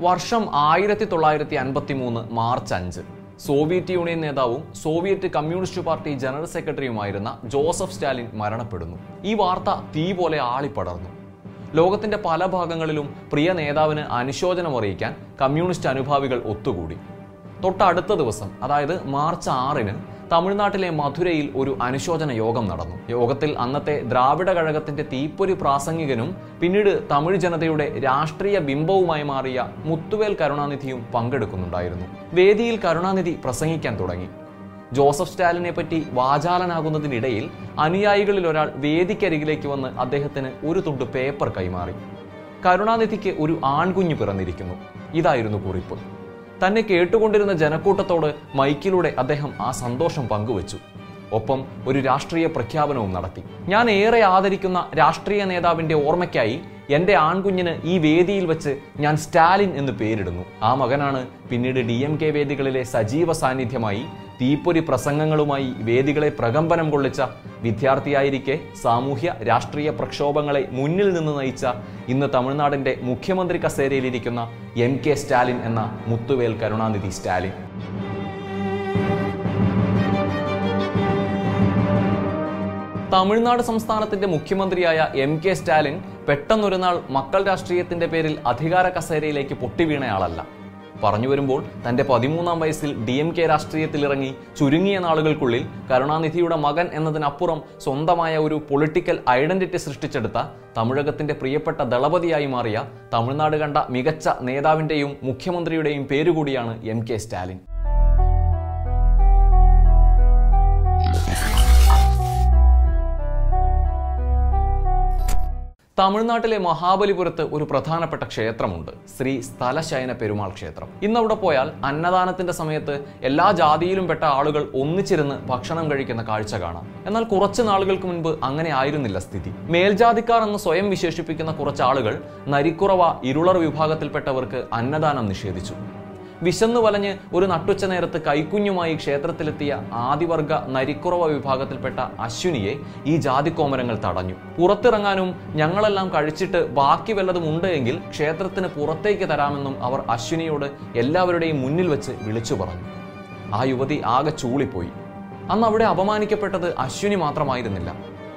വർഷം ആയിരത്തി തൊള്ളായിരത്തി അൻപത്തി മൂന്ന് മാർച്ച് അഞ്ച്. സോവിയറ്റ് യൂണിയൻ നേതാവും സോവിയറ്റ് കമ്മ്യൂണിസ്റ്റ് പാർട്ടി ജനറൽ സെക്രട്ടറിയുമായിരുന്ന ജോസഫ് സ്റ്റാലിൻ മരണപ്പെടുന്നു. ഈ വാർത്ത തീ പോലെ ആളിപ്പടർന്നു. ലോകത്തിന്റെ പല ഭാഗങ്ങളിലും പ്രിയ നേതാവിന് അനുശോചനം അറിയിക്കാൻ കമ്മ്യൂണിസ്റ്റ് അനുഭാവികൾ ഒത്തുകൂടി. തൊട്ടടുത്ത ദിവസം അതായത് മാർച്ച് ആറിന് തമിഴ്നാട്ടിലെ മധുരയിൽ ഒരു അനുശോചന യോഗം നടന്നു. യോഗത്തിൽ അന്നത്തെ ദ്രാവിഡ കഴകത്തിന്റെ തീപ്പൊരി പ്രാസംഗികനും പിന്നീട് തമിഴ് ജനതയുടെ രാഷ്ട്രീയ ബിംബവുമായി മാറിയ മുത്തുവേൽ കരുണാനിധിയും പങ്കെടുക്കുന്നുണ്ടായിരുന്നു. വേദിയിൽ കരുണാനിധി പ്രസംഗിക്കാൻ തുടങ്ങി. ജോസഫ് സ്റ്റാലിനെ പറ്റി വാചാലനാകുന്നതിനിടയിൽ അനുയായികളിൽ ഒരാൾ വേദിക്കരികിലേക്ക് വന്ന് അദ്ദേഹത്തിന് ഒരു തുണ്ട് പേപ്പർ കൈമാറി. കരുണാനിധിക്ക് ഒരു ആൺകുഞ്ഞ് പിറന്നിരിക്കുന്നു. ഇതായിരുന്നു കുറിപ്പ്. തന്നെ കേട്ടുകൊണ്ടിരുന്ന ജനക്കൂട്ടത്തോട് മൈക്കിലൂടെ അദ്ദേഹം ആ സന്തോഷം പങ്കുവച്ചു. ഒപ്പം ഒരു രാഷ്ട്രീയ പ്രഖ്യാപനവും നടത്തി. ഞാൻ ഏറെ ആദരിക്കുന്ന രാഷ്ട്രീയ നേതാവിന്റെ ഓർമ്മയ്ക്കായി എന്റെ ആൺകുഞ്ഞിന് ഈ വേദിയിൽ വെച്ച് ഞാൻ സ്റ്റാലിൻ എന്ന് പേരിടുന്നു. ആ മകനാണ് പിന്നീട് ഡി എം കെ വേദികളിലെ സജീവ സാന്നിധ്യമായി തീപ്പൊരി പ്രസംഗങ്ങളുമായി വേദികളെ പ്രകമ്പനം കൊള്ളിച്ച വിദ്യാർത്ഥിയായിരിക്കെ സാമൂഹ്യ രാഷ്ട്രീയ പ്രക്ഷോഭങ്ങളെ മുന്നിൽ നിന്ന് നയിച്ച ഇന്ന് തമിഴ്നാടിന്റെ മുഖ്യമന്ത്രി കസേരയിലിരിക്കുന്ന എം കെ സ്റ്റാലിൻ എന്ന മുത്തുവേൽ കരുണാനിധി സ്റ്റാലിൻ. തമിഴ്നാട് സംസ്ഥാനത്തിന്റെ മുഖ്യമന്ത്രിയായ എം കെ സ്റ്റാലിൻ പെട്ടെന്നൊരു നാൾ മക്കൾ രാഷ്ട്രീയത്തിന്റെ പേരിൽ അധികാര കസേരയിലേക്ക് പൊട്ടിവീണയാളല്ല. പറഞ്ഞു വരുമ്പോൾ തന്റെ പതിമൂന്നാം വയസ്സിൽ ഡി എം കെ രാഷ്ട്രീയത്തിലിറങ്ങി ചുരുങ്ങിയ നാളുകൾക്കുള്ളിൽ കരുണാനിധിയുടെ മകൻ എന്നതിനപ്പുറം സ്വന്തമായ ഒരു പൊളിറ്റിക്കൽ ഐഡന്റിറ്റി സൃഷ്ടിച്ചെടുത്ത തമിഴകത്തിന്റെ പ്രിയപ്പെട്ട ദളപതിയായി മാറിയ തമിഴ്നാട് കണ്ട മികച്ച നേതാവിന്റെയും മുഖ്യമന്ത്രിയുടെയും പേരുകൂടിയാണ് എം കെ സ്റ്റാലിൻ. തമിഴ്നാട്ടിലെ മഹാബലിപുരത്ത് ഒരു പ്രധാനപ്പെട്ട ക്ഷേത്രമുണ്ട്. ശ്രീ സ്ഥലശയന പെരുമാൾ ക്ഷേത്രം. ഇന്നവിടെ പോയാൽ അന്നദാനത്തിന്റെ സമയത്ത് എല്ലാ ജാതിയിലും പെട്ട ആളുകൾ ഒന്നിച്ചിരുന്ന് ഭക്ഷണം കഴിക്കുന്ന കാഴ്ച കാണാം. എന്നാൽ കുറച്ച് നാളുകൾക്ക് മുൻപ് അങ്ങനെ ആയിരുന്നില്ല സ്ഥിതി. മേൽജാതിക്കാർ എന്ന് സ്വയം വിശേഷിപ്പിക്കുന്ന കുറച്ച് ആളുകൾ നരിക്കുറവ ഇരുളർ വിഭാഗത്തിൽപ്പെട്ടവർക്ക് അന്നദാനം നിഷേധിച്ചു. വിശന്നു വലഞ്ഞ് ഒരു നട്ടുച്ച നേരത്ത് കൈക്കുഞ്ഞുമായി ക്ഷേത്രത്തിലെത്തിയ ആദിവർഗ നരിക്കുറവ വിഭാഗത്തിൽപ്പെട്ട അശ്വിനിയെ ഈ ജാതിക്കോമരങ്ങൾ തടഞ്ഞു. പുറത്തിറങ്ങാനും ഞങ്ങളെല്ലാം കഴിച്ചിട്ട് ബാക്കി വല്ലതും ഉണ്ട് എങ്കിൽ ക്ഷേത്രത്തിന് പുറത്തേക്ക് തരാമെന്നും അവർ അശ്വിനിയോട് എല്ലാവരുടെയും മുന്നിൽ വെച്ച് വിളിച്ചു പറഞ്ഞു. ആ യുവതി ആകെ ചൂളിപ്പോയി. അന്ന് അവിടെ അപമാനിക്കപ്പെട്ടത് അശ്വിനി മാത്രമായിരുന്നില്ല.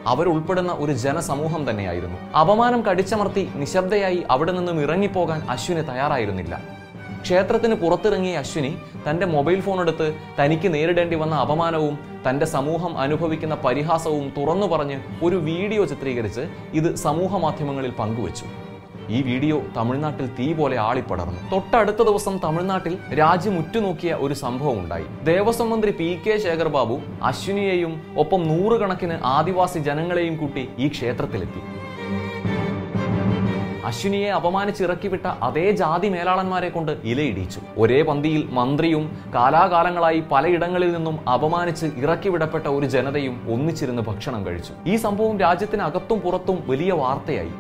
അവരുൾപ്പെടുന്ന ഒരു ജനസമൂഹം തന്നെയായിരുന്നു. അപമാനം കടിച്ചമർത്തി നിശബ്ദയായി അവിടെ നിന്നും ഇറങ്ങിപ്പോകാൻ അശ്വിനി തയ്യാറായിരുന്നില്ല. ക്ഷേത്രത്തിന് പുറത്തിറങ്ങിയ അശ്വിനി തന്റെ മൊബൈൽ ഫോൺ എടുത്ത് തനിക്ക് നേരിടേണ്ടി വന്ന അപമാനവും തന്റെ സമൂഹം അനുഭവിക്കുന്ന പരിഹാസവും തുറന്നു പറഞ്ഞ് ഒരു വീഡിയോ ചിത്രീകരിച്ച് ഇത് സമൂഹ മാധ്യമങ്ങളിൽ പങ്കുവച്ചു. ഈ വീഡിയോ തമിഴ്നാട്ടിൽ തീ പോലെ ആളിപ്പടർന്നു. തൊട്ടടുത്ത ദിവസം തമിഴ്നാട്ടിൽ രാജ്യം ഉറ്റുനോക്കിയ ഒരു സംഭവം ഉണ്ടായി. ദേവസ്വം മന്ത്രി പി കെ ശേഖർ ബാബു അശ്വിനിയെയും ഒപ്പം നൂറുകണക്കിന് ആദിവാസി ജനങ്ങളെയും കൂട്ടി ഈ ക്ഷേത്രത്തിലെത്തി. അശ്വിനിയെ അപമാനിച്ചിറക്കിവിട്ട അതേ ജാതി മേലാളന്മാരെ കൊണ്ട് ഇലയിടിച്ചു ഒരേ പന്തിയിൽ മന്ത്രിയും കാലാകാലങ്ങളായി പലയിടങ്ങളിൽ നിന്നും അപമാനിച്ച് ഇറക്കിവിടപ്പെട്ട ഒരു ജനതയും ഒന്നിച്ചിരുന്ന് ഭക്ഷണം കഴിച്ചു. ഈ സംഭവം രാജ്യത്തിനകത്തും പുറത്തും വലിയ വാർത്തയായി.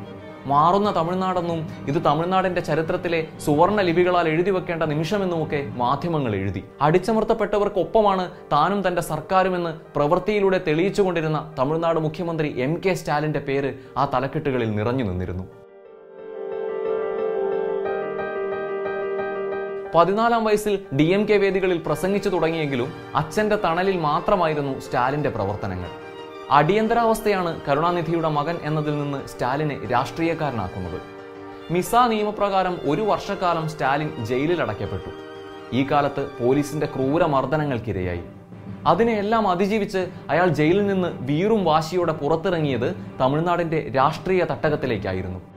മാറുന്ന തമിഴ്നാടെന്നും ഇത് തമിഴ്നാടിന്റെ ചരിത്രത്തിലെ സുവർണ ലിപികളാൽ എഴുതി വെക്കേണ്ട നിമിഷമെന്നുമൊക്കെ മാധ്യമങ്ങൾ എഴുതി. അടിച്ചമർത്തപ്പെട്ടവർക്കൊപ്പമാണ് താനും തന്റെ സർക്കാരുമെന്ന് പ്രവൃത്തിയിലൂടെ തെളിയിച്ചുകൊണ്ടിരുന്ന തമിഴ്നാട് മുഖ്യമന്ത്രി എം കെ സ്റ്റാലിന്റെ പേര് ആ തലക്കെട്ടുകളിൽ നിറഞ്ഞു നിന്നിരുന്നു. പതിനാലാം വയസ്സിൽ ഡി എം കെ വേദികളിൽ പ്രസംഗിച്ചു തുടങ്ങിയെങ്കിലും അച്ഛന്റെ തണലിൽ മാത്രമായിരുന്നു സ്റ്റാലിന്റെ പ്രവർത്തനങ്ങൾ. അടിയന്തരാവസ്ഥയാണ് കരുണാനിധിയുടെ മകൻ എന്നതിൽ നിന്ന് സ്റ്റാലിനെ രാഷ്ട്രീയക്കാരനാക്കുന്നത്. മിസ നിയമപ്രകാരം ഒരു വർഷക്കാലം സ്റ്റാലിൻ ജയിലിൽ അടയ്ക്കപ്പെട്ടു. ഈ കാലത്ത് പോലീസിന്റെ ക്രൂര മർദ്ദനങ്ങൾക്കിരയായി അതിനെയെല്ലാം അതിജീവിച്ച് അയാൾ ജയിലിൽ നിന്ന് വീറും വാശിയോടെ പുറത്തിറങ്ങിയത് തമിഴ്നാടിന്റെ രാഷ്ട്രീയ തട്ടകത്തിലേക്കായിരുന്നു.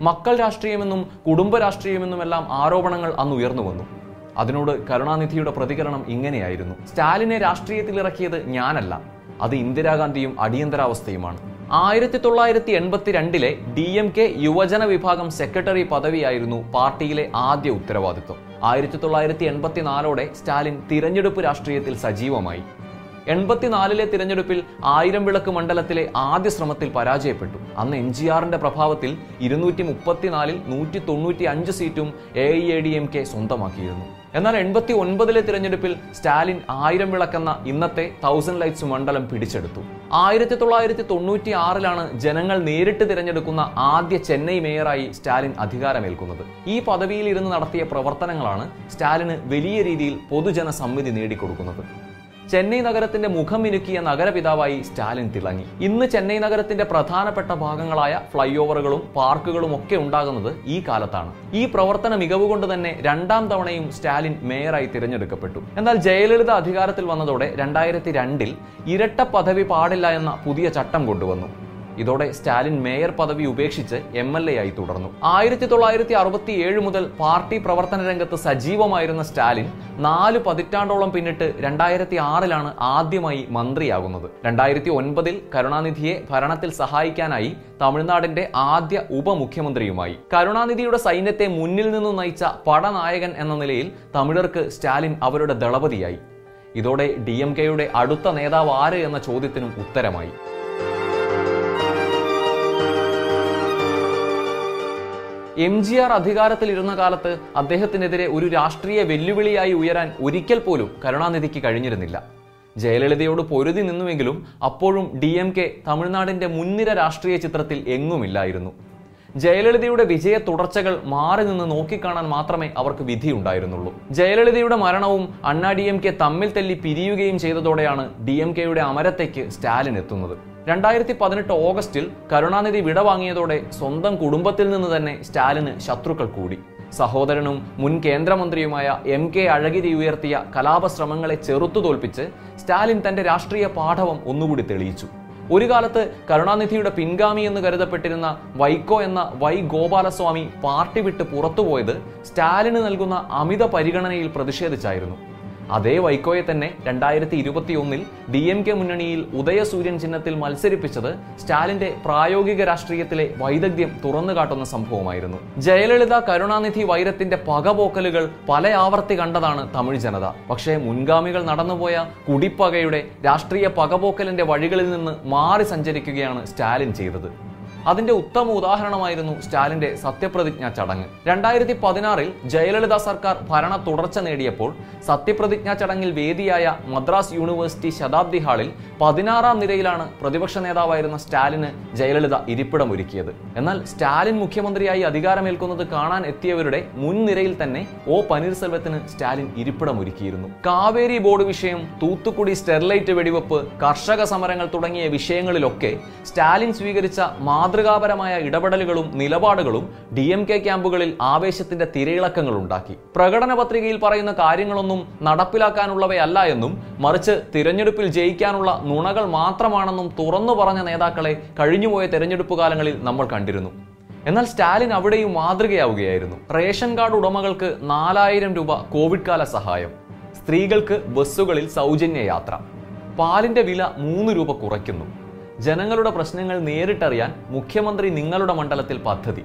മക്കൾ രാഷ്ട്രീയമെന്നും കുടുംബ രാഷ്ട്രീയമെന്നുമെല്ലാം ആരോപണങ്ങൾ അന്ന് ഉയർന്നു വന്നു. അതിനോട് കരുണാനിധിയുടെ പ്രതികരണം ഇങ്ങനെയായിരുന്നു. സ്റ്റാലിനെ രാഷ്ട്രീയത്തിൽ ഇറക്കിയത് ഞാനല്ല. അത് ഇന്ദിരാഗാന്ധിയും അടിയന്തരാവസ്ഥയുമാണ്. ആയിരത്തി തൊള്ളായിരത്തി എൺപത്തിരണ്ടിലെ ഡി എം കെ യുവജന വിഭാഗം സെക്രട്ടറി പദവിയായിരുന്നു പാർട്ടിയിലെ ആദ്യ ഉത്തരവാദിത്വം. ആയിരത്തി തൊള്ളായിരത്തി എൺപത്തിനാലോടെ സ്റ്റാലിൻ തിരഞ്ഞെടുപ്പ് രാഷ്ട്രീയത്തിൽ സജീവമായി. എൺപത്തിനാലിലെ തിരഞ്ഞെടുപ്പിൽ ആയിരം വിളക്ക് മണ്ഡലത്തിലെ ആദ്യ ശ്രമത്തിൽ പരാജയപ്പെട്ടു. അന്ന് എൻ ജി ആറിന്റെ പ്രഭാവത്തിൽ ഇരുന്നൂറ്റി മുപ്പത്തിനാലിൽ നൂറ്റി തൊണ്ണൂറ്റി അഞ്ച് സീറ്റും A I A D M K സ്വന്തമാക്കിയിരുന്നു. എന്നാൽ എൺപത്തി ഒൻപതിലെ തിരഞ്ഞെടുപ്പിൽ സ്റ്റാലിൻ ആയിരം വിളക്കെന്ന ഇന്നത്തെ തൗസൻഡ് ലൈറ്റ്സ് മണ്ഡലം പിടിച്ചെടുത്തു. ആയിരത്തി തൊള്ളായിരത്തി തൊണ്ണൂറ്റി ആറിലാണ് ജനങ്ങൾ നേരിട്ട് തിരഞ്ഞെടുക്കുന്ന ആദ്യ ചെന്നൈ മേയറായി സ്റ്റാലിൻ അധികാരമേൽക്കുന്നത്. ഈ പദവിയിൽ ഇരുന്ന് നടത്തിയ പ്രവർത്തനങ്ങളാണ് സ്റ്റാലിന് വലിയ രീതിയിൽ പൊതുജന സമ്മിതി നേടിക്കൊടുക്കുന്നത്. ചെന്നൈ നഗരത്തിന്റെ മുഖം മിനുക്കിയ നഗരപിതാവായി സ്റ്റാലിൻ തിളങ്ങി. ഇന്ന് ചെന്നൈ നഗരത്തിന്റെ പ്രധാനപ്പെട്ട ഭാഗങ്ങളായ ഫ്ലൈ ഓവറുകളും പാർക്കുകളും ഒക്കെ ഉണ്ടാകുന്നത് ഈ കാലത്താണ്. ഈ പ്രവർത്തന മികവ് കൊണ്ട് തന്നെ രണ്ടാം തവണയും സ്റ്റാലിൻ മേയറായി തിരഞ്ഞെടുക്കപ്പെട്ടു. എന്നാൽ ജയലളിത അധികാരത്തിൽ വന്നതോടെ രണ്ടായിരത്തി രണ്ടിൽ ഇരട്ട പദവി പാടില്ല എന്ന പുതിയ ചട്ടം കൊണ്ടുവന്നു. ഇതോടെ സ്റ്റാലിൻ മേയർ പദവി ഉപേക്ഷിച്ച് എം എൽ എ ആയി തുടർന്നു. ആയിരത്തി തൊള്ളായിരത്തി അറുപത്തി ഏഴ് മുതൽ പാർട്ടി പ്രവർത്തന രംഗത്ത് സജീവമായിരുന്ന സ്റ്റാലിൻ നാല് പതിറ്റാണ്ടോളം പിന്നിട്ട് രണ്ടായിരത്തി ആറിലാണ് ആദ്യമായി മന്ത്രിയാകുന്നത്. രണ്ടായിരത്തി ഒൻപതിൽ കരുണാനിധിയെ ഭരണത്തിൽ സഹായിക്കാനായി തമിഴ്നാടിന്റെ ആദ്യ ഉപമുഖ്യമന്ത്രിയുമായി. കരുണാനിധിയുടെ സൈന്യത്തെ മുന്നിൽ നിന്ന് നയിച്ച പടനായകൻ എന്ന നിലയിൽ തമിഴർക്ക് സ്റ്റാലിൻ അവരുടെ ദളപതിയായി. ഇതോടെ ഡി എം കെയുടെ അടുത്ത നേതാവ് ആര് എന്ന ചോദ്യത്തിനും ഉത്തരമായി. എം ജി ആർ അധികാരത്തിലിരുന്ന കാലത്ത് അദ്ദേഹത്തിനെതിരെ ഒരു രാഷ്ട്രീയ വെല്ലുവിളിയായി ഉയരാൻ ഒരിക്കൽ പോലും കരുണാനിധിക്ക് കഴിഞ്ഞിരുന്നില്ല. ജയലളിതയോട് പൊരുതി നിന്നുവെങ്കിലും അപ്പോഴും ഡി എം കെ തമിഴ്നാടിന്റെ മുൻനിര രാഷ്ട്രീയ ചിത്രത്തിൽ എങ്ങുമില്ലായിരുന്നു. ജയലളിതയുടെ വിജയ തുടർച്ചകൾ മാറി നിന്ന് നോക്കിക്കാണാൻ മാത്രമേ അവർക്ക് വിധിയുണ്ടായിരുന്നുള്ളൂ. ജയലളിതയുടെ മരണവും അണ്ണാ ഡി എം കെ തമ്മിൽ തല്ലി പിരിയുകയും ചെയ്തതോടെയാണ് ഡി എം കെയുടെ അമരത്തേക്ക് സ്റ്റാലിൻ എത്തുന്നത്. രണ്ടായിരത്തി പതിനെട്ട് ഓഗസ്റ്റിൽ കരുണാനിധി വിടവാങ്ങിയതോടെ സ്വന്തം കുടുംബത്തിൽ നിന്ന് തന്നെ സ്റ്റാലിന് ശത്രുക്കൾ കൂടി. സഹോദരനും മുൻ കേന്ദ്രമന്ത്രിയുമായ എം കെ അഴഗിരി ഉയർത്തിയ കലാപശ്രമങ്ങളെ ചെറുത്തു തോൽപ്പിച്ച് സ്റ്റാലിൻ തന്റെ രാഷ്ട്രീയ പാഠവം ഒന്നുകൂടി തെളിയിച്ചു. ഒരു കാലത്ത് കരുണാനിധിയുടെ പിൻഗാമി എന്ന് കരുതപ്പെട്ടിരുന്ന വൈക്കോ എന്ന വൈ ഗോപാലസ്വാമി പാർട്ടി വിട്ട് പുറത്തുപോയത് സ്റ്റാലിന് നൽകുന്ന അമിത പരിഗണനയിൽ പ്രതിഷേധിച്ചായിരുന്നു. അതേ വൈക്കോയെ തന്നെ രണ്ടായിരത്തി ഇരുപത്തി ഒന്നിൽ ഡി എം കെ മുന്നണിയിൽ ഉദയസൂര്യൻ ചിഹ്നത്തിൽ മത്സരിപ്പിച്ചത് സ്റ്റാലിന്റെ പ്രായോഗിക രാഷ്ട്രീയത്തിലെ വൈദഗ്ധ്യം തുറന്നു കാട്ടുന്ന സംഭവമായിരുന്നു. ജയലളിത കരുണാനിധി വൈരത്തിന്റെ പകപോക്കലുകൾ പല ആവർത്തി കണ്ടതാണ് തമിഴ് ജനത. പക്ഷേ മുൻഗാമികൾ നടന്നുപോയ കുടിപ്പകയുടെ രാഷ്ട്രീയ പകപോക്കലിന്റെ വഴികളിൽ നിന്ന് മാറി സഞ്ചരിക്കുകയാണ് സ്റ്റാലിൻ ചെയ്തത്. അതിന്റെ ഉത്തമ ഉദാഹരണമായിരുന്നു സ്റ്റാലിന്റെ സത്യപ്രതിജ്ഞാ ചടങ്ങ്. രണ്ടായിരത്തി പതിനാറിൽ ജയലളിത സർക്കാർ ഭരണ തുടർച്ച നേടിയപ്പോൾ സത്യപ്രതിജ്ഞാ ചടങ്ങിൽ വേദിയായ മദ്രാസ് യൂണിവേഴ്സിറ്റി ശതാബ്ദി ഹാളിൽ പതിനാറാം നിരയിലാണ് പ്രതിപക്ഷ നേതാവായിരുന്ന സ്റ്റാലിന് ജയലളിത ഇരിപ്പിടമൊരുക്കിയത്. എന്നാൽ സ്റ്റാലിൻ മുഖ്യമന്ത്രിയായി അധികാരമേൽക്കുന്നത് കാണാൻ എത്തിയവരുടെ മുൻനിരയിൽ തന്നെ ഒ പനീർസെൽവത്തിന് സ്റ്റാലിൻ ഇരിപ്പിടമൊരുക്കിയിരുന്നു. കാവേരി ബോർഡ് വിഷയം തൂത്തുക്കുടി സ്റ്റെർലൈറ്റ് വെടിവെപ്പ് കർഷക സമരങ്ങൾ തുടങ്ങിയ വിഷയങ്ങളിലൊക്കെ സ്റ്റാലിൻ സ്വീകരിച്ച മാതൃകാപരമായ ഇടപെടലുകളും നിലപാടുകളും ഡി എം കെ ക്യാമ്പുകളിൽ ആവേശത്തിന്റെ തിരയിളക്കങ്ങൾ ഉണ്ടാക്കി. പ്രകടന പത്രികയിൽ പറയുന്ന കാര്യങ്ങളൊന്നും നടപ്പിലാക്കാനുള്ളവയല്ല എന്നും മറിച്ച് തിരഞ്ഞെടുപ്പിൽ ജയിക്കാനുള്ള നുണകൾ മാത്രമാണെന്നും തുറന്നു പറഞ്ഞ നേതാക്കളെ കഴിഞ്ഞുപോയ തെരഞ്ഞെടുപ്പ് കാലങ്ങളിൽ നമ്മൾ കണ്ടിരുന്നു. എന്നാൽ സ്റ്റാലിൻ അവിടെയും മാതൃകയാവുകയായിരുന്നു. റേഷൻ കാർഡ് ഉടമകൾക്ക് നാലായിരം രൂപ കോവിഡ് കാല സഹായം. സ്ത്രീകൾക്ക് ബസ്സുകളിൽ സൗജന്യ യാത്ര പാലിന്റെ വില മൂന്ന് രൂപ കുറയ്ക്കുന്നു. ജനങ്ങളുടെ പ്രശ്നങ്ങൾ നേരിട്ടറിയാൻ മുഖ്യമന്ത്രി നിങ്ങളുടെ മണ്ഡലത്തിൽ പദ്ധതി.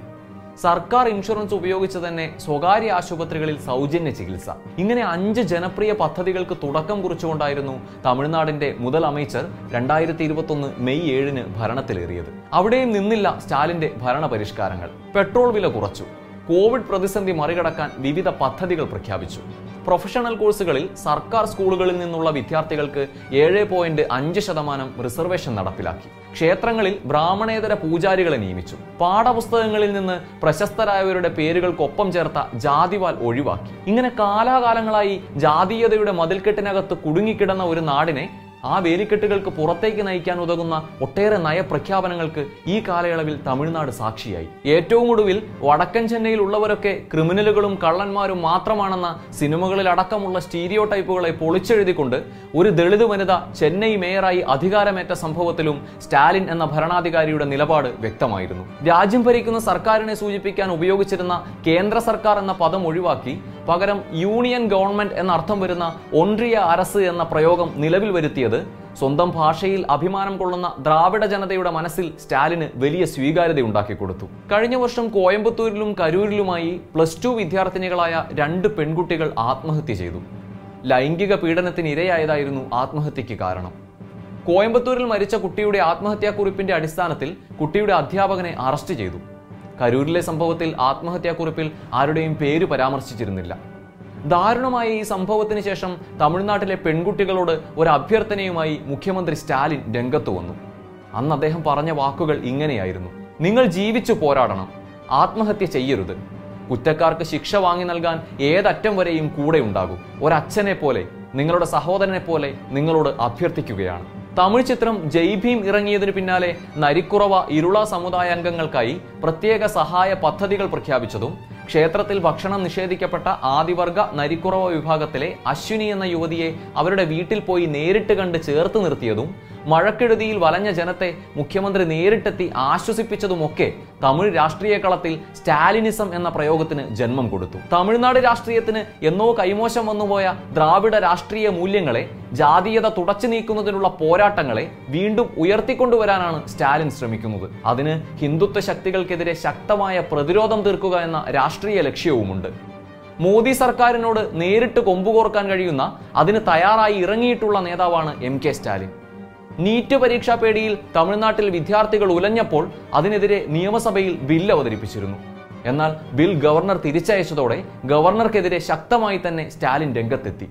സർക്കാർ ഇൻഷുറൻസ് ഉപയോഗിച്ച് തന്നെ സ്വകാര്യ ആശുപത്രികളിൽ സൗജന്യ ചികിത്സ. ഇങ്ങനെ അഞ്ച് ജനപ്രിയ പദ്ധതികൾക്ക് തുടക്കം കുറിച്ചുകൊണ്ടായിരുന്നു തമിഴ്നാടിന്റെ മുതൽ അമേച്ചർ രണ്ടായിരത്തി ഇരുപത്തൊന്ന് മെയ് ഏഴിന് ഭരണത്തിലേറിയത്. അവിടെയും നിന്നില്ല സ്റ്റാലിന്റെ ഭരണ പരിഷ്കാരങ്ങൾ പെട്രോൾ വില കുറച്ചു. കോവിഡ് പ്രതിസന്ധി മറികടക്കാൻ വിവിധ പദ്ധതികൾ പ്രഖ്യാപിച്ചു. പ്രൊഫഷണൽ കോഴ്സുകളിൽ സർക്കാർ സ്കൂളുകളിൽ നിന്നുള്ള വിദ്യാർത്ഥികൾക്ക് ഏഴ് പോയിന്റ് അഞ്ച് ശതമാനം റിസർവേഷൻ നടപ്പിലാക്കി. ക്ഷേത്രങ്ങളിൽ ബ്രാഹ്മണേതര പൂജാരികളെ നിയമിച്ചു. പാഠപുസ്തകങ്ങളിൽ നിന്ന് പ്രശസ്തരായവരുടെ പേരുകൾക്കൊപ്പം ചേർത്ത ജാതിവാൽ ഒഴിവാക്കി. ഇങ്ങനെ കാലാകാലങ്ങളായി ജാതീയതയുടെ മതിൽക്കെട്ടിനകത്ത് കുടുങ്ങിക്കിടന്ന ഒരു നാടിനെ ആ വേലിക്കെട്ടുകൾക്ക് പുറത്തേക്ക് നയിക്കാൻ ഉതകുന്ന ഒട്ടേറെ നയപ്രഖ്യാപനങ്ങൾക്ക് ഈ കാലയളവിൽ തമിഴ്നാട് സാക്ഷിയായി. ഏറ്റവും ഒടുവിൽ വടക്കൻ ചെന്നൈയിൽ ഉള്ളവരൊക്കെ ക്രിമിനലുകളും കള്ളന്മാരും മാത്രമാണെന്ന സിനിമകളിൽ അടക്കമുള്ള സ്റ്റീരിയോ ടൈപ്പുകളെ പൊളിച്ചെഴുതിക്കൊണ്ട് ഒരു ദളിത് വനിത ചെന്നൈ മേയറായി അധികാരമേറ്റ സംഭവത്തിലും സ്റ്റാലിൻ എന്ന ഭരണാധികാരിയുടെ നിലപാട് വ്യക്തമായിരുന്നു. രാജ്യം ഭരിക്കുന്ന സർക്കാരിനെ സൂചിപ്പിക്കാൻ ഉപയോഗിച്ചിരുന്ന കേന്ദ്ര സർക്കാർ എന്ന പദം ഒഴിവാക്കി പകരം യൂണിയൻ ഗവൺമെന്റ് എന്നർത്ഥം വരുന്ന ഒൻട്രിയ അരസ് എന്ന പ്രയോഗം നിലവിൽ വരുത്തിയത് സ്വന്തം ഭാഷയിൽ അഭിമാനം കൊള്ളുന്ന ദ്രാവിഡ ജനതയുടെ മനസ്സിൽ സ്റ്റാലിന് വലിയ സ്വീകാര്യത ഉണ്ടാക്കി കൊടുത്തു. കഴിഞ്ഞ വർഷം കോയമ്പത്തൂരിലും കരൂരിലുമായി പ്ലസ് ടു വിദ്യാർത്ഥിനികളായ രണ്ട് പെൺകുട്ടികൾ ആത്മഹത്യ ചെയ്തു. ലൈംഗിക പീഡനത്തിന് ഇരയായതായിരുന്നു ആത്മഹത്യക്ക് കാരണം. കോയമ്പത്തൂരിൽ മരിച്ച കുട്ടിയുടെ ആത്മഹത്യാക്കുറിപ്പിന്റെ അടിസ്ഥാനത്തിൽ കുട്ടിയുടെ അധ്യാപകനെ അറസ്റ്റ് ചെയ്തു. കരൂരിലെ സംഭവത്തിൽ ആത്മഹത്യാക്കുറിപ്പിൽ ആരുടെയും പേര് പരാമർശിച്ചിരുന്നില്ല. ദാരുണമായ ഈ സംഭവത്തിന് ശേഷം തമിഴ്നാട്ടിലെ പെൺകുട്ടികളോട് ഒരു അഭ്യർത്ഥനയുമായി മുഖ്യമന്ത്രി സ്റ്റാലിൻ രംഗത്ത് വന്നു. അന്ന് അദ്ദേഹം പറഞ്ഞ വാക്കുകൾ ഇങ്ങനെയായിരുന്നു. നിങ്ങൾ ജീവിച്ചു പോരാടണം. ആത്മഹത്യ ചെയ്യരുത്. കുറ്റക്കാർക്ക് ശിക്ഷ വാങ്ങി നൽകാൻ ഏതറ്റം വരെയും കൂടെ ഉണ്ടാകും. ഒരച്ഛനെ പോലെ നിങ്ങളുടെ സഹോദരനെ പോലെ നിങ്ങളോട് അഭ്യർത്ഥിക്കുകയാണ്. തമിഴ് ചിത്രം ജയ് ഭീം ഇറങ്ങിയതിനു പിന്നാലെ നരിക്കുറവ ഇരുള സമുദായ അംഗങ്ങൾക്കായി പ്രത്യേക സഹായ പദ്ധതികൾ പ്രഖ്യാപിച്ചതും ക്ഷേത്രത്തിൽ ഭക്ഷണം നിഷേധിക്കപ്പെട്ട ആദിവർഗ നരിക്കുറവ വിഭാഗത്തിലെ അശ്വിനി എന്ന യുവതിയെ അവരുടെ വീട്ടിൽ പോയി നേരിട്ട് കണ്ട് ചേർത്ത് നിർത്തിയതും മഴക്കെടുതിയിൽ വലഞ്ഞ ജനത്തെ മുഖ്യമന്ത്രി നേരിട്ടെത്തി ആശ്വസിപ്പിച്ചതുമൊക്കെ തമിഴ് രാഷ്ട്രീയ കളത്തിൽ സ്റ്റാലിനിസം എന്ന പ്രയോഗത്തിന് ജന്മം കൊടുത്തു. തമിഴ്നാട് രാഷ്ട്രീയത്തിന് എന്നോ കൈമോശം വന്നുപോയ ദ്രാവിഡ രാഷ്ട്രീയ മൂല്യങ്ങളെ ജാതീയത തുടച്ചു നീക്കുന്നതിനുള്ള പോരാട്ടങ്ങളെ വീണ്ടും ഉയർത്തിക്കൊണ്ടുവരാനാണ് സ്റ്റാലിൻ ശ്രമിക്കുന്നത്. അതിന് ഹിന്ദുത്വ ശക്തികൾക്കെതിരെ ശക്തമായ പ്രതിരോധം തീർക്കുക എന്ന രാഷ്ട്രീയ ലക്ഷ്യവുമുണ്ട്. മോദി സർക്കാരിനോട് നേരിട്ട് കൊമ്പുകോർക്കാൻ കഴിയുന്ന അതിന് തയ്യാറായി ഇറങ്ങിയിട്ടുള്ള നേതാവാണ് എം കെ സ്റ്റാലിൻ. നീറ്റ് പരീക്ഷാ പേടിയിൽ തമിഴ്നാട്ടിൽ വിദ്യാർത്ഥികൾ ഉലഞ്ഞപ്പോൾ അതിനെതിരെ നിയമസഭയിൽ ബിൽ അവതരിപ്പിച്ചിരുന്നു. എന്നാൽ ബിൽ ഗവർണർ തിരിച്ചയച്ചതോടെ ഗവർണർക്കെതിരെ ശക്തമായി തന്നെ സ്റ്റാലിൻ രംഗത്തെത്തി.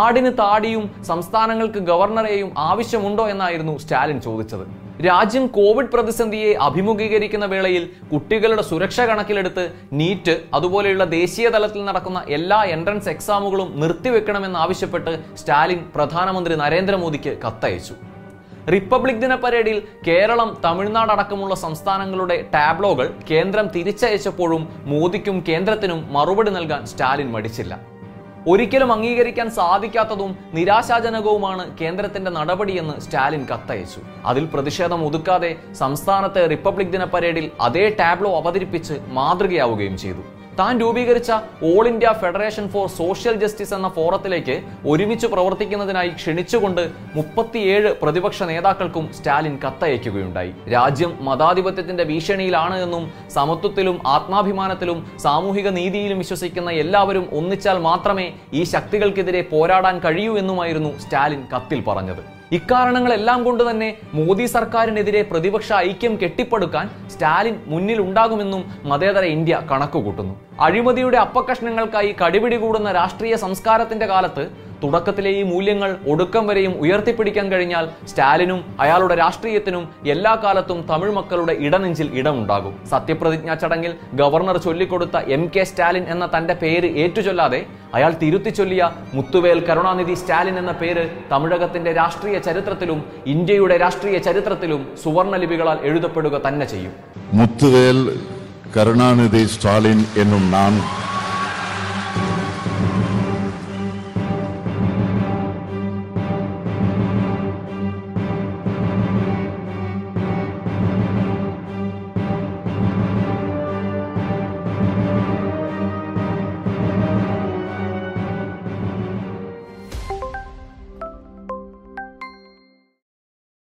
ആടിന് താടിയും സംസ്ഥാനങ്ങൾക്ക് ഗവർണറെയും ആവശ്യമുണ്ടോ എന്നായിരുന്നു സ്റ്റാലിൻ ചോദിച്ചത്. രാജ്യം കോവിഡ് പ്രതിസന്ധിയെ അഭിമുഖീകരിക്കുന്ന വേളയിൽ കുട്ടികളുടെ സുരക്ഷ കണക്കിലെടുത്ത് നീറ്റ് അതുപോലെയുള്ള ദേശീയ തലത്തിൽ നടക്കുന്ന എല്ലാ എൻട്രൻസ് എക്സാമുകളും നിർത്തിവെക്കണമെന്നാവശ്യപ്പെട്ട് സ്റ്റാലിൻ പ്രധാനമന്ത്രി നരേന്ദ്രമോദിക്ക് കത്തയച്ചു. റിപ്പബ്ലിക് ദിന പരേഡിൽ കേരളം തമിഴ്നാട് അടക്കമുള്ള സംസ്ഥാനങ്ങളുടെ ടാബ്ലോകൾ കേന്ദ്രം തിരിച്ചയച്ചപ്പോഴും മോദിക്കും കേന്ദ്രത്തിനും മറുപടി നൽകാൻ സ്റ്റാലിൻ മടിച്ചില്ല. ഒരിക്കലും അംഗീകരിക്കാൻ സാധിക്കാത്തതും നിരാശാജനകവുമാണ് കേന്ദ്രത്തിന്റെ നടപടിയെന്ന് സ്റ്റാലിൻ കത്തയച്ചു. അതിൽ പ്രതിഷേധം ഒതുക്കാതെ സംസ്ഥാനത്തെ റിപ്പബ്ലിക് ദിന പരേഡിൽ അതേ ടാബ്ലോ അവതരിപ്പിച്ച് മാതൃകയാവുകയും ചെയ്തു. താൻ രൂപീകരിച്ച all India federation for social justice എന്ന ഫോറത്തിലേക്ക് ഒരുമിച്ച് പ്രവർത്തിക്കുന്നതിനായി ക്ഷണിച്ചുകൊണ്ട് മുപ്പത്തിയേഴ് പ്രതിപക്ഷ നേതാക്കൾക്കും സ്റ്റാലിൻ കത്തയക്കുകയുണ്ടായി. രാജ്യം മതാധിപത്യത്തിന്റെ ഭീഷണിയിലാണ് എന്നും സമത്വത്തിലും ആത്മാഭിമാനത്തിലും സാമൂഹിക നീതിയിലും വിശ്വസിക്കുന്ന എല്ലാവരും ഒന്നിച്ചാൽ മാത്രമേ ഈ ശക്തികൾക്കെതിരെ പോരാടാൻ കഴിയൂ എന്നുമായിരുന്നു സ്റ്റാലിൻ കത്തിൽ പറഞ്ഞത്. ഇക്കാരണങ്ങളെല്ലാം കൊണ്ട് തന്നെ മോദി സർക്കാരിനെതിരെ പ്രതിപക്ഷ ഐക്യം കെട്ടിപ്പടുക്കാൻ സ്റ്റാലിൻ മുന്നിലുണ്ടാകുമെന്നും മതേതര ഇന്ത്യ കണക്കുകൂട്ടുന്നു. അഴിമതിയുടെ അപ്പക്കഷ്ണങ്ങൾക്കായി കടിപിടി കൂടുന്ന രാഷ്ട്രീയ സംസ്കാരത്തിന്റെ കാലത്ത് തുടക്കത്തിലെ ഈ മൂല്യങ്ങൾ ഒടുക്കം വരെയും ഉയർത്തിപ്പിടിക്കാൻ കഴിഞ്ഞാൽ സ്റ്റാലിനും അയാളുടെ രാഷ്ട്രീയത്തിനും എല്ലാ കാലത്തും തമിഴ് മക്കളുടെ ഇടനെഞ്ചിൽ ഇടമുണ്ടാകും. സത്യപ്രതിജ്ഞാ ചടങ്ങിൽ ഗവർണർ ചൊല്ലിക്കൊടുത്ത എം കെ സ്റ്റാലിൻ എന്ന തന്റെ പേര് ഏറ്റുചൊല്ലാതെ അയാൾ തിരുത്തി ചൊല്ലിയ മുത്തുവേൽ കരുണാനിധി സ്റ്റാലിൻ എന്ന പേര് തമിഴകത്തിന്റെ രാഷ്ട്രീയ ചരിത്രത്തിലും ഇന്ത്യയുടെ രാഷ്ട്രീയ ചരിത്രത്തിലും സുവർണ ലിപികളാൽ എഴുതപ്പെടുക തന്നെ ചെയ്യും. മുത്തുവേൽ கருணாநிதி ஸ்டாலின் என்னும் நான்